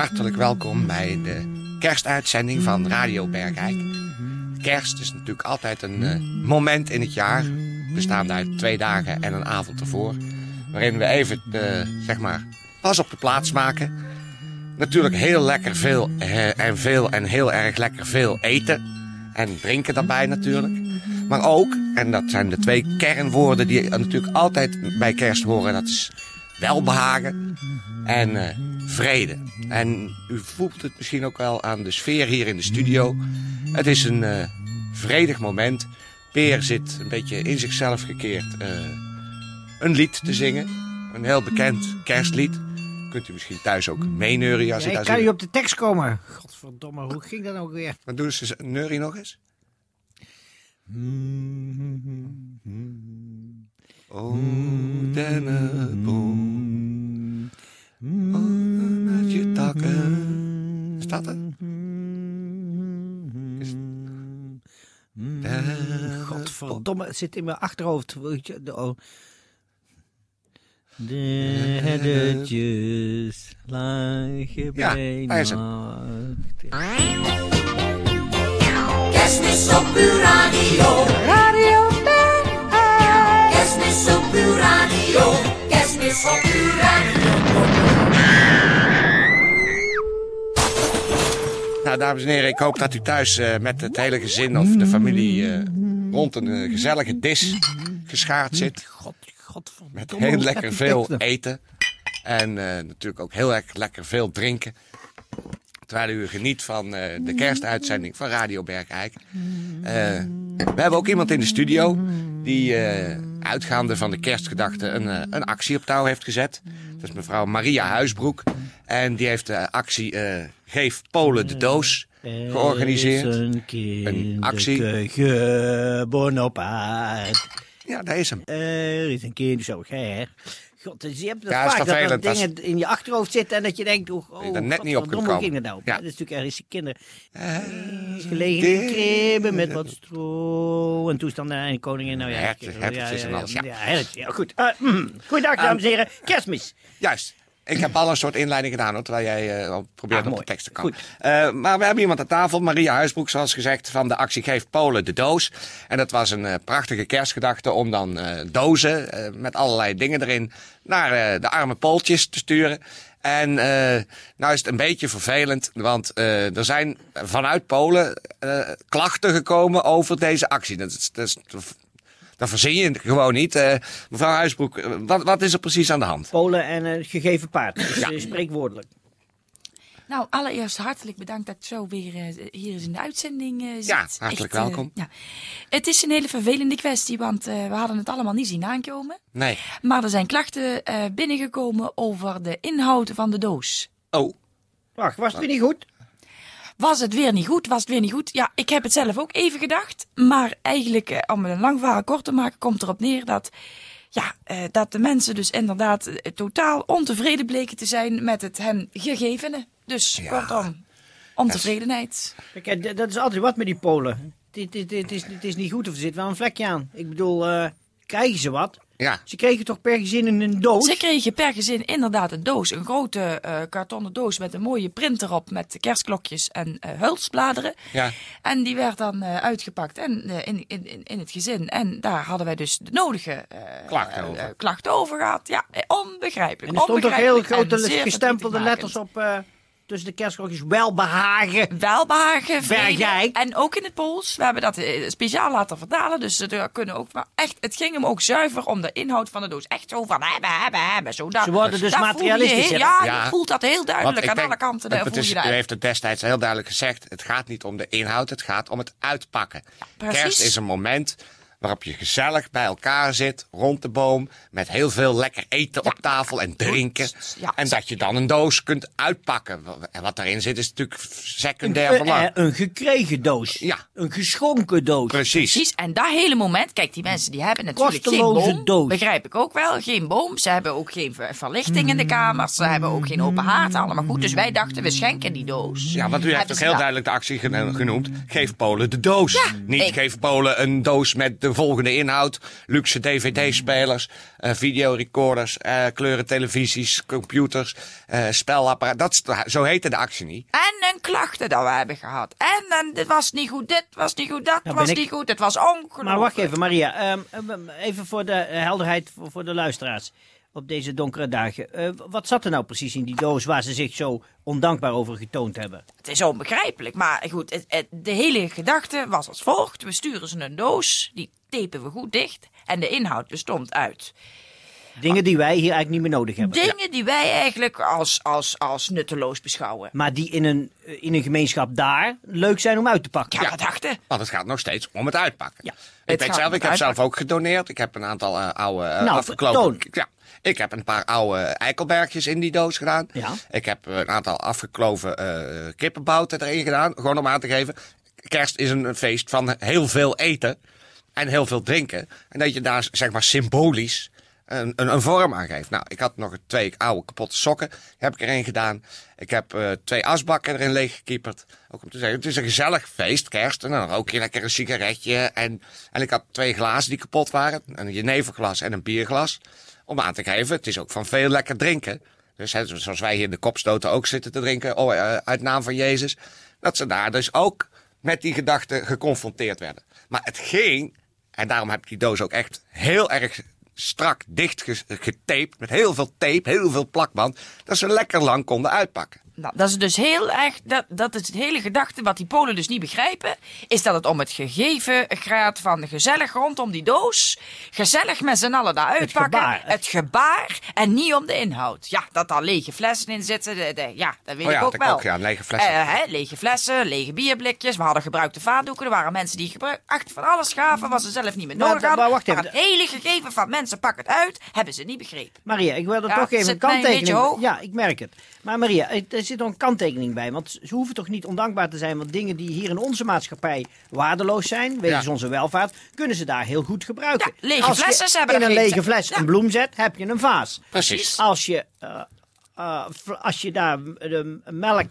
Hartelijk welkom bij de kerstuitzending van Radio Bergijk. Kerst is natuurlijk altijd een eh, moment in het jaar, bestaande uit twee dagen en een avond ervoor, waarin we even, eh, zeg maar, pas op de plaats maken. Natuurlijk heel lekker veel eh, en veel en heel erg lekker veel eten en drinken daarbij natuurlijk. Maar ook, en dat zijn de twee kernwoorden die natuurlijk altijd bij kerst horen, dat is welbehagen en vrede. En u voelt het misschien ook wel aan de sfeer hier in de studio. Het is een eh, vredig moment. Peer zit een beetje in zichzelf gekeerd eh, een lied te zingen. Een heel bekend kerstlied. Kunt u misschien thuis ook meeneuren als Ja, ik kan niet op de tekst komen. Godverdomme, hoe ging dat ook weer? Maar doe eens een neurie nog eens. Oh, dennenboom. Oh, takken. Is dat het? Is- Dennenboom. Godverdomme, het zit in mijn achterhoofd. Weet je, de- oh. De herdetjes lagen Ja, bij. Kerstmis op uw radio. Radio Kerstmis op uw radio. Kerstmis op uw radio. Nou, dames en heren, ik hoop dat u thuis eh, met het hele gezin of de familie eh, rond een eh, gezellige dis geschaard zit. God, godverdomme. Met heel lekker veel eten. En natuurlijk ook heel erg lekker veel drinken. Terwijl u geniet van de kerstuitzending van Radio Bergijk. We hebben ook iemand in de studio die uitgaande van de kerstgedachte een, een actie op touw heeft gezet. Dat is mevrouw Maria Huisbroek. En die heeft de actie eh, Geef Polen de doos georganiseerd. Er is een Een actie. geboren op aard. Ja, daar is hem. Er is een kind zo hè. God, dus je hebt Ja, dat is vaak dat er dingen in je achterhoofd zitten en dat je denkt, oh, oh er net niet op kunt komen. ging nou? Ja. Dat is natuurlijk ergens kinder. Is gelegen in kribben met wat stro en toestanden en koningin. Nou ja, Hertjes, ja, ja, en alles, ja. Ja, hertjes, ja, goed. Uh, mm, goeiedag, dames en heren. Kerstmis. Juist. Ik heb al een soort inleiding gedaan, hoor, terwijl jij eh, al probeert Ah, op mooi. de tekst te komen. Eh, maar we hebben iemand aan tafel, Maria Huisbroek, zoals gezegd, van de actie Geef Polen de doos. En dat was een eh, prachtige kerstgedachte om dan dozen met allerlei dingen erin naar de arme Pooltjes te sturen. En eh, nou is het een beetje vervelend, want er zijn vanuit Polen klachten gekomen over deze actie. Dat is, dat is, dat verzin je gewoon niet. Eh, mevrouw Huisbroek, eh, wat, wat is er precies aan de hand? Polen en een gegeven paard. Dus eh, spreekwoordelijk. Nou, allereerst hartelijk bedankt dat ik zo weer eh, hier eens in de uitzending eh zit. Ja, hartelijk eh, welkom. ja. Het is een hele vervelende kwestie, want eh, we hadden het allemaal niet zien aankomen. Nee. Maar er zijn klachten eh, binnengekomen over de inhoud van de doos. Oh, Wacht, was het weer niet goed? Was het weer niet goed? Was het weer niet goed? Ja, ik heb het zelf ook even gedacht. Maar eigenlijk, eh, om een lang verhaal kort te maken, komt erop neer dat... Ja, eh, dat de mensen dus inderdaad eh, totaal ontevreden bleken te zijn met het hen gegevene. Dus kortom, ontevredenheid. Kijk, dat is altijd wat met die Polen. Het, het, het, is, het is niet goed of er zit wel een vlekje aan. Ik bedoel, eh, krijgen ze wat? ja. Ze kregen toch per gezin een doos? Ze kregen per gezin inderdaad een doos. Een grote eh, kartonnen doos met een mooie print erop. Met kerstklokjes en eh hulsbladeren. Ja. En die werd dan eh, uitgepakt en, in, in, in, in het gezin. En daar hadden wij dus de nodige eh, Klachten over. klachten over gehad. Ja, onbegrijpelijk. En er stond toch heel grote gestempelde letters op eh, tussen de kerstklokjes. Welbehagen. Welbehagen, vrede. Bergijk. En ook in het Pools. We hebben dat eh, speciaal laten vertalen. Dus kunnen ook maar echt. Het ging hem ook zuiver om de inhoud van de doos. Echt zo van hebben, hebben, hebben. Zo dat, Ze worden dus daar voel je materialistisch, heel-? Ja, Ja. je voelt dat heel duidelijk. Aan denk, alle kanten het voel is- je u heeft het destijds heel duidelijk gezegd. Het gaat niet om de inhoud, het gaat om het uitpakken. Kerst is een moment Waarop je gezellig bij elkaar zit, rond de boom. Met heel veel lekker eten op tafel en drinken. Ja. En dat je dan een doos kunt uitpakken. En wat daarin zit is natuurlijk secundair Een, belang. eh, een gekregen doos. Ja. Een geschonken doos. Precies. Precies, en dat hele moment, kijk, die mensen die hebben natuurlijk geen Kosteloze boom. doos. Begrijp ik ook wel, geen boom. Ze hebben ook geen ver- verlichting in de kamers. Ze hebben ook geen open haard, allemaal goed. Dus wij dachten, we schenken die doos. Ja, want u heeft ook heel dat. duidelijk de actie geno- genoemd. Geef Polen de doos. Niet ik- geef Polen een doos met de volgende inhoud. Luxe dvd-spelers, eh, videorecorders, eh kleuren televisies, computers, eh spelapparaat. Dat, zo heette de actie niet. En een klachten dat we hebben gehad. En, en dit was niet goed, dit was niet goed, dat Nou was ik- niet goed. Het was ongelooflijk. Maar wacht even, Maria. ehm, ehm, even voor de helderheid voor, voor de luisteraars. Op deze donkere dagen. Eh, wat zat er nou precies in die doos waar ze zich zo ondankbaar over getoond hebben? Het is onbegrijpelijk, maar goed, het, het- de hele gedachte was als volgt. We sturen ze een doos, die tapen we goed dicht. En de inhoud bestond uit Dingen die wij hier eigenlijk niet meer nodig hebben. dingen die wij eigenlijk als, als, als nutteloos beschouwen. Maar die in een, eh, in een gemeenschap daar leuk zijn om uit te pakken. Ja, we dachten. Want het gaat nog steeds om het uitpakken. Ja. Ik Het weet zelf, om ik heb zelf ook gedoneerd. Ik heb een aantal eh, oude eh, Nou, afgeklopen. Ja, ik heb een paar oude eikelbergjes in die doos gedaan. Ja. Ik heb een aantal afgekloven eh kippenbouten erin gedaan. Gewoon om aan te geven. Kerst is een feest van heel veel eten en heel veel drinken. En dat je daar zeg maar symbolisch een, een, een vorm aan geeft. Nou, ik had nog twee oude kapotte sokken. Heb ik erin gedaan. Ik heb eh, twee asbakken erin leeggekieperd. Ook om te zeggen, het is een gezellig feest, kerst. En dan rook je lekker een sigaretje. En, en ik had twee glazen die kapot waren. Een jeneverglas en een bierglas. Om aan te geven, het is ook van veel lekker drinken. Dus hè, zoals wij hier in de kopstoten ook zitten te drinken. Oh, eh, uit naam van Jezus. Dat ze daar dus ook met die gedachten geconfronteerd werden. Maar het ging, en daarom heb ik die doos ook echt heel erg strak dicht ge- getaped. Met heel veel tape, heel veel plakband. Dat ze lekker lang konden uitpakken. Nou, dat is dus heel erg, dat, dat is het hele gedachte wat die Polen dus niet begrijpen, is dat het om het gegeven gaat van gezellig rondom die doos, gezellig met z'n allen daar uitpakken, gebaar. het gebaar en niet om de inhoud. Ja, dat daar lege flessen in zitten, de, de- ja, dat weet Oh ja, ik ook dat wel. ook, ja, lege flessen. Eh, hè, lege flessen, lege bierblikjes, we hadden gebruikte vaatdoeken, er waren mensen die gebruik, achter van alles gaven wat ze zelf niet meer Maar- nodig hadden. maar wacht even. het hele gegeven van mensen pak het uit, hebben ze niet begrepen. Maria, ik wil er Ja, toch even een kanttekening. Ja, ik merk het. Maar Maria, er er zit nog een kanttekening bij. Want ze hoeven toch niet ondankbaar te zijn. Want dingen die hier in onze maatschappij waardeloos zijn, wegens Ja. onze welvaart, kunnen ze daar heel goed gebruiken. Ja, lege Als je flessen, ze hebben in er een lege fles Ja. een bloem zet, heb je een vaas. Precies. Als je, eh, eh, als je daar de melk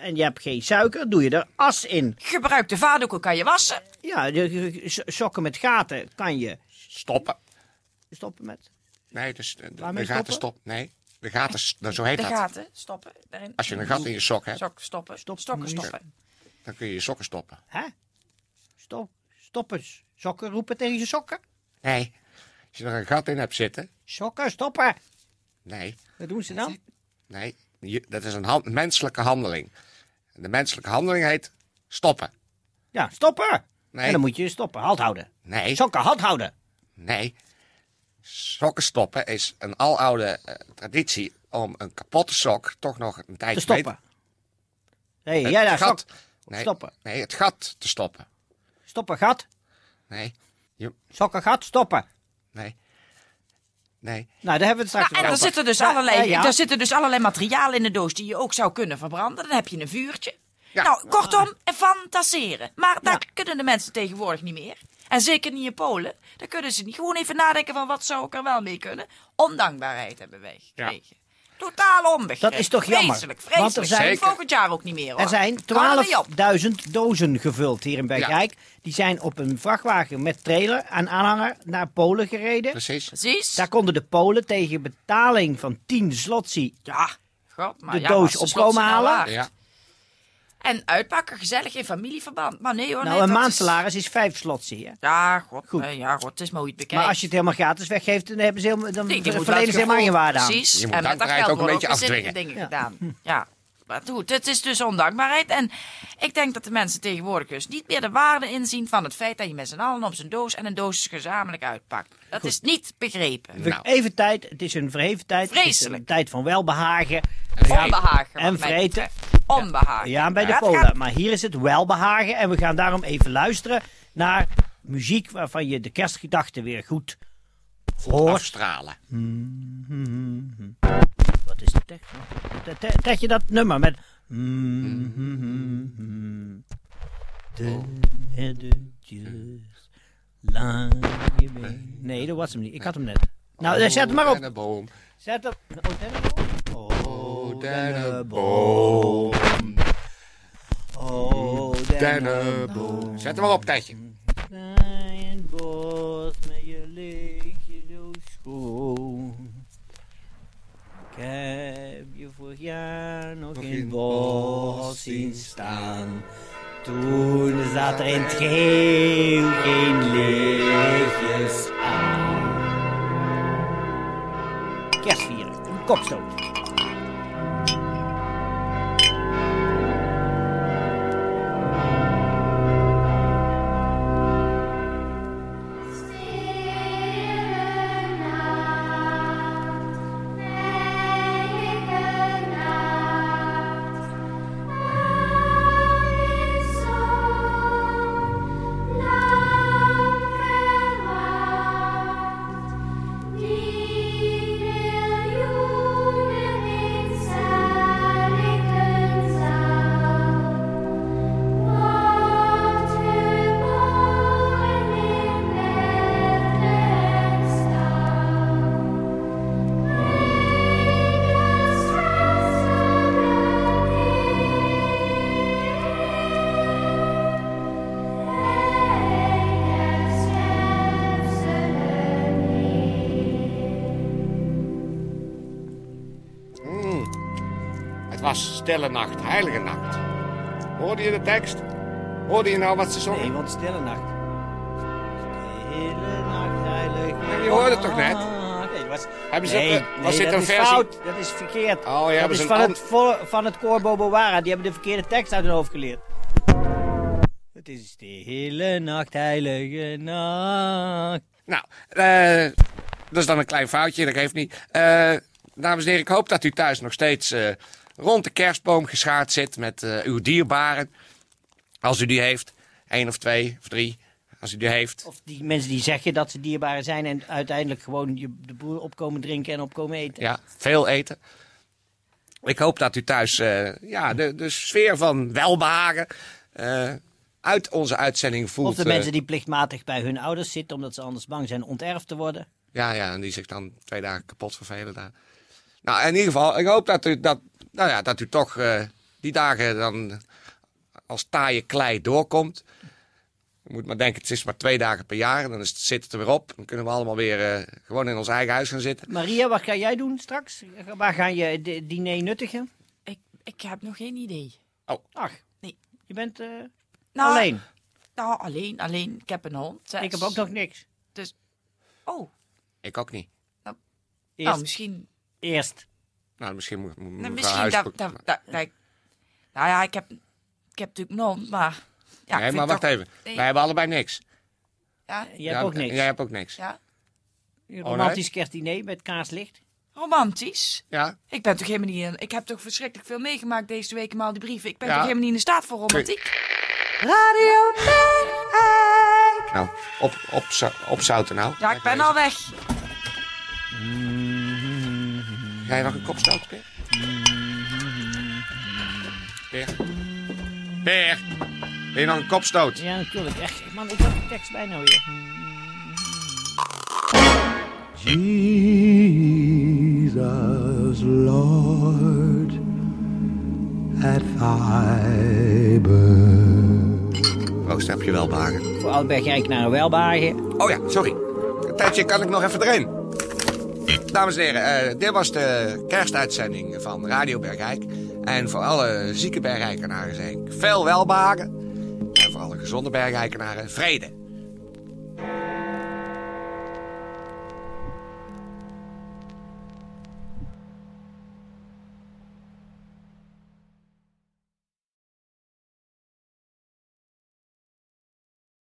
en je hebt geen suiker, doe je er as in. Gebruikte vaatdoeken kan je wassen. Ja, de so- sokken met gaten kan je Stoppen. stoppen met. Nee, dus de, de, de gaten stoppen? stop. Nee, de gaten, nou, zo heet De dat. gaten stoppen. Daarin. Als je een gat in je sok hebt, Sok stoppen. Stop. Stokken stoppen. dan kun je je sokken stoppen. Hè? Stop, stoppen. Sokken roepen tegen je sokken. Nee, als je er een gat in hebt zitten. Sokken stoppen. Nee, Wat doen ze dan? nee, je- dat is een menselijke handeling. De menselijke handeling heet stoppen. Ja, stoppen. Nee. En dan moet je stoppen. Halt houden. Nee, Sokken, halt houden. nee. Sokken stoppen is een aloude eh, traditie om een kapotte sok toch nog een Te tijdje stoppen. Hé, Het jij daar, gat. sok. Nee, Stoppen. Nee, het gat te stoppen. Stoppen, gat. Nee, je, Sokken, gat, stoppen. nee, nee. Nou, daar hebben we het straks Nou, en er over. zitten, dus allerlei, ja. er zitten dus allerlei materialen in de doos die je ook zou kunnen verbranden. Dan heb je een vuurtje. Ja. Nou, kortom, fantaseren. Maar dat Ja. kunnen de mensen tegenwoordig niet meer. En zeker niet in Polen. Dan kunnen ze niet gewoon even nadenken van wat zou ik er wel mee kunnen. Ondankbaarheid hebben wij gekregen. Totaal onbegrip. Dat is toch jammer? Vreselijk, Want er vreselijk. zijn- Zeker. Volgend jaar ook niet meer hoor. Er zijn Hou er mee op. 12.000 dozen gevuld hier in Bergrijk. Die zijn op een vrachtwagen met trailer en aanhanger naar Polen gereden. Precies. Precies. Daar konden de Polen tegen betaling van 10 zlotzi Ja, god, maar de ja, doos was de op slotsie komen nou halen. Ja. En uitpakken, gezellig in familieverband. Maar nee hoor, Nou, nee, een maandsalaris is 5 slotzi. Hè? Is... Ja, god, Goed. ja, god, het is maar hoe je het bekijkt. Maar als je het helemaal gratis weggeeft, dan, hebben ze helemaal, dan Nee, verlenen ze helemaal geen waarde aan. Precies. Je moet en met dat geld ook een beetje afdwingen. dingen gedaan. Ja. Maar goed, het is dus ondankbaarheid. En ik denk dat de mensen tegenwoordig dus niet meer de waarde inzien van het feit dat je met z'n allen op zijn doos en een doos gezamenlijk uitpakt. Dat is niet begrepen. We- Nou. Even tijd, het is een verheven tijd. Het is Vreselijk. een tijd van welbehagen. Onbehagen. wat En vreten. betreft. Onbehagen. Ja, bij de Polen. gaat- Maar hier is het welbehagen. En we gaan daarom even luisteren naar muziek waarvan je de kerstgedachten weer goed hoort. Afstralen. Wat is de tekst? Te- te- Trek je dat nummer met... De herdertjes lang je been. Nee, dat was hem niet. Ik had hem net. Nou, eh, zet hem maar op. Zet hem. Oh, dennenboom? Oh, Dennenboom. Zet hem maar op, Tijdje. Klein bos met je lichtje zo schoon. Ik heb je vorig jaar nog in het bos zien staan. Toen zat er in het geheel geen lichtjes aan. Kerstvieren, een kopstoot. Stille nacht, heilige nacht. Hoorde je de tekst? Hoorde je nou wat ze zongen? Nee, want stille nacht. Stille nacht, heilig. je hoorde het toch net? Nee, was, Hebben ze- nee, was nee, dit dat een is versie? fout. Dat is verkeerd. Oh, ja, dat is van, an- het, van het koor Bobo Wara. Die hebben de verkeerde tekst uit hun hoofd geleerd. Het is stille nacht, heilige nacht. Nou, eh, dat is dan een klein foutje, dat geeft niet. Eh, dames en heren, ik hoop dat u thuis nog steeds eh, rond de kerstboom geschaard zit met eh, uw dierbaren. Als u die heeft. één of twee of drie, als u die heeft. Of die mensen die zeggen dat ze dierbaren zijn en uiteindelijk gewoon je, de boel opkomen drinken en opkomen eten. Ja, veel eten. Ik hoop dat u thuis eh, ja, de, de sfeer van welbehagen eh, uit onze uitzending voelt. Of de mensen die plichtmatig bij hun ouders zitten omdat ze anders bang zijn onterfd te worden. Ja, ja, en die zich dan twee dagen kapot vervelen daar. Nou, in ieder geval, ik hoop dat u, dat, nou ja, dat u toch eh, die dagen dan als taaie klei doorkomt. Je moet maar denken, het is maar twee dagen per jaar. Dan is het, zit het er weer op. Dan kunnen we allemaal weer eh, gewoon in ons eigen huis gaan zitten. Maria, wat ga jij doen straks? Waar ga je het diner nuttigen? Ik, ik heb nog geen idee. Ach, Nee. je bent eh, Nou, alleen. Nou, alleen, alleen. Ik heb een hond. zes. Ik heb ook nog niks. Dus, oh, Ik ook niet. nou, Eerst. misschien, eerst. Nou, misschien moet, moet nou, misschien Huis- dat, dat, dat, dat ik- nou ja, ik heb, ik heb natuurlijk hond, maar, ja, nee, maar wacht toch- even. Nee. Wij hebben allebei niks. Ja, Jij Ja, hebt ook niks. Jij hebt ook niks. ja, Een romantisch kerstdiner met kaarslicht. romantisch. Ja? Ik ben toch helemaal niet in, ik heb toch verschrikkelijk veel meegemaakt deze week, maar al die brieven. Ik ben Ja. toch helemaal niet in de staat voor romantiek. Radio Bergijk. Nou, op, op, opzouten nou. Ja, ik ben al weg. Ga je nog een kop stoten, Peer? Peer? Peer? Wil je nog een kopstoot? Ja, natuurlijk. Echt, man, ik heb de tekst bijna weer. Jesus, Lord, at thy birth. Proost, heb je wel bagen. Voor Alberg naar Welbagen. Oh ja, sorry. Een tijdje kan ik nog even erin. Dames en heren, eh, dit was de kerstuitzending van Radio Bergijk. En voor alle zieke bergijkenaren zeg ik veel welbehagen. En voor alle gezonde bergijkenaren vrede.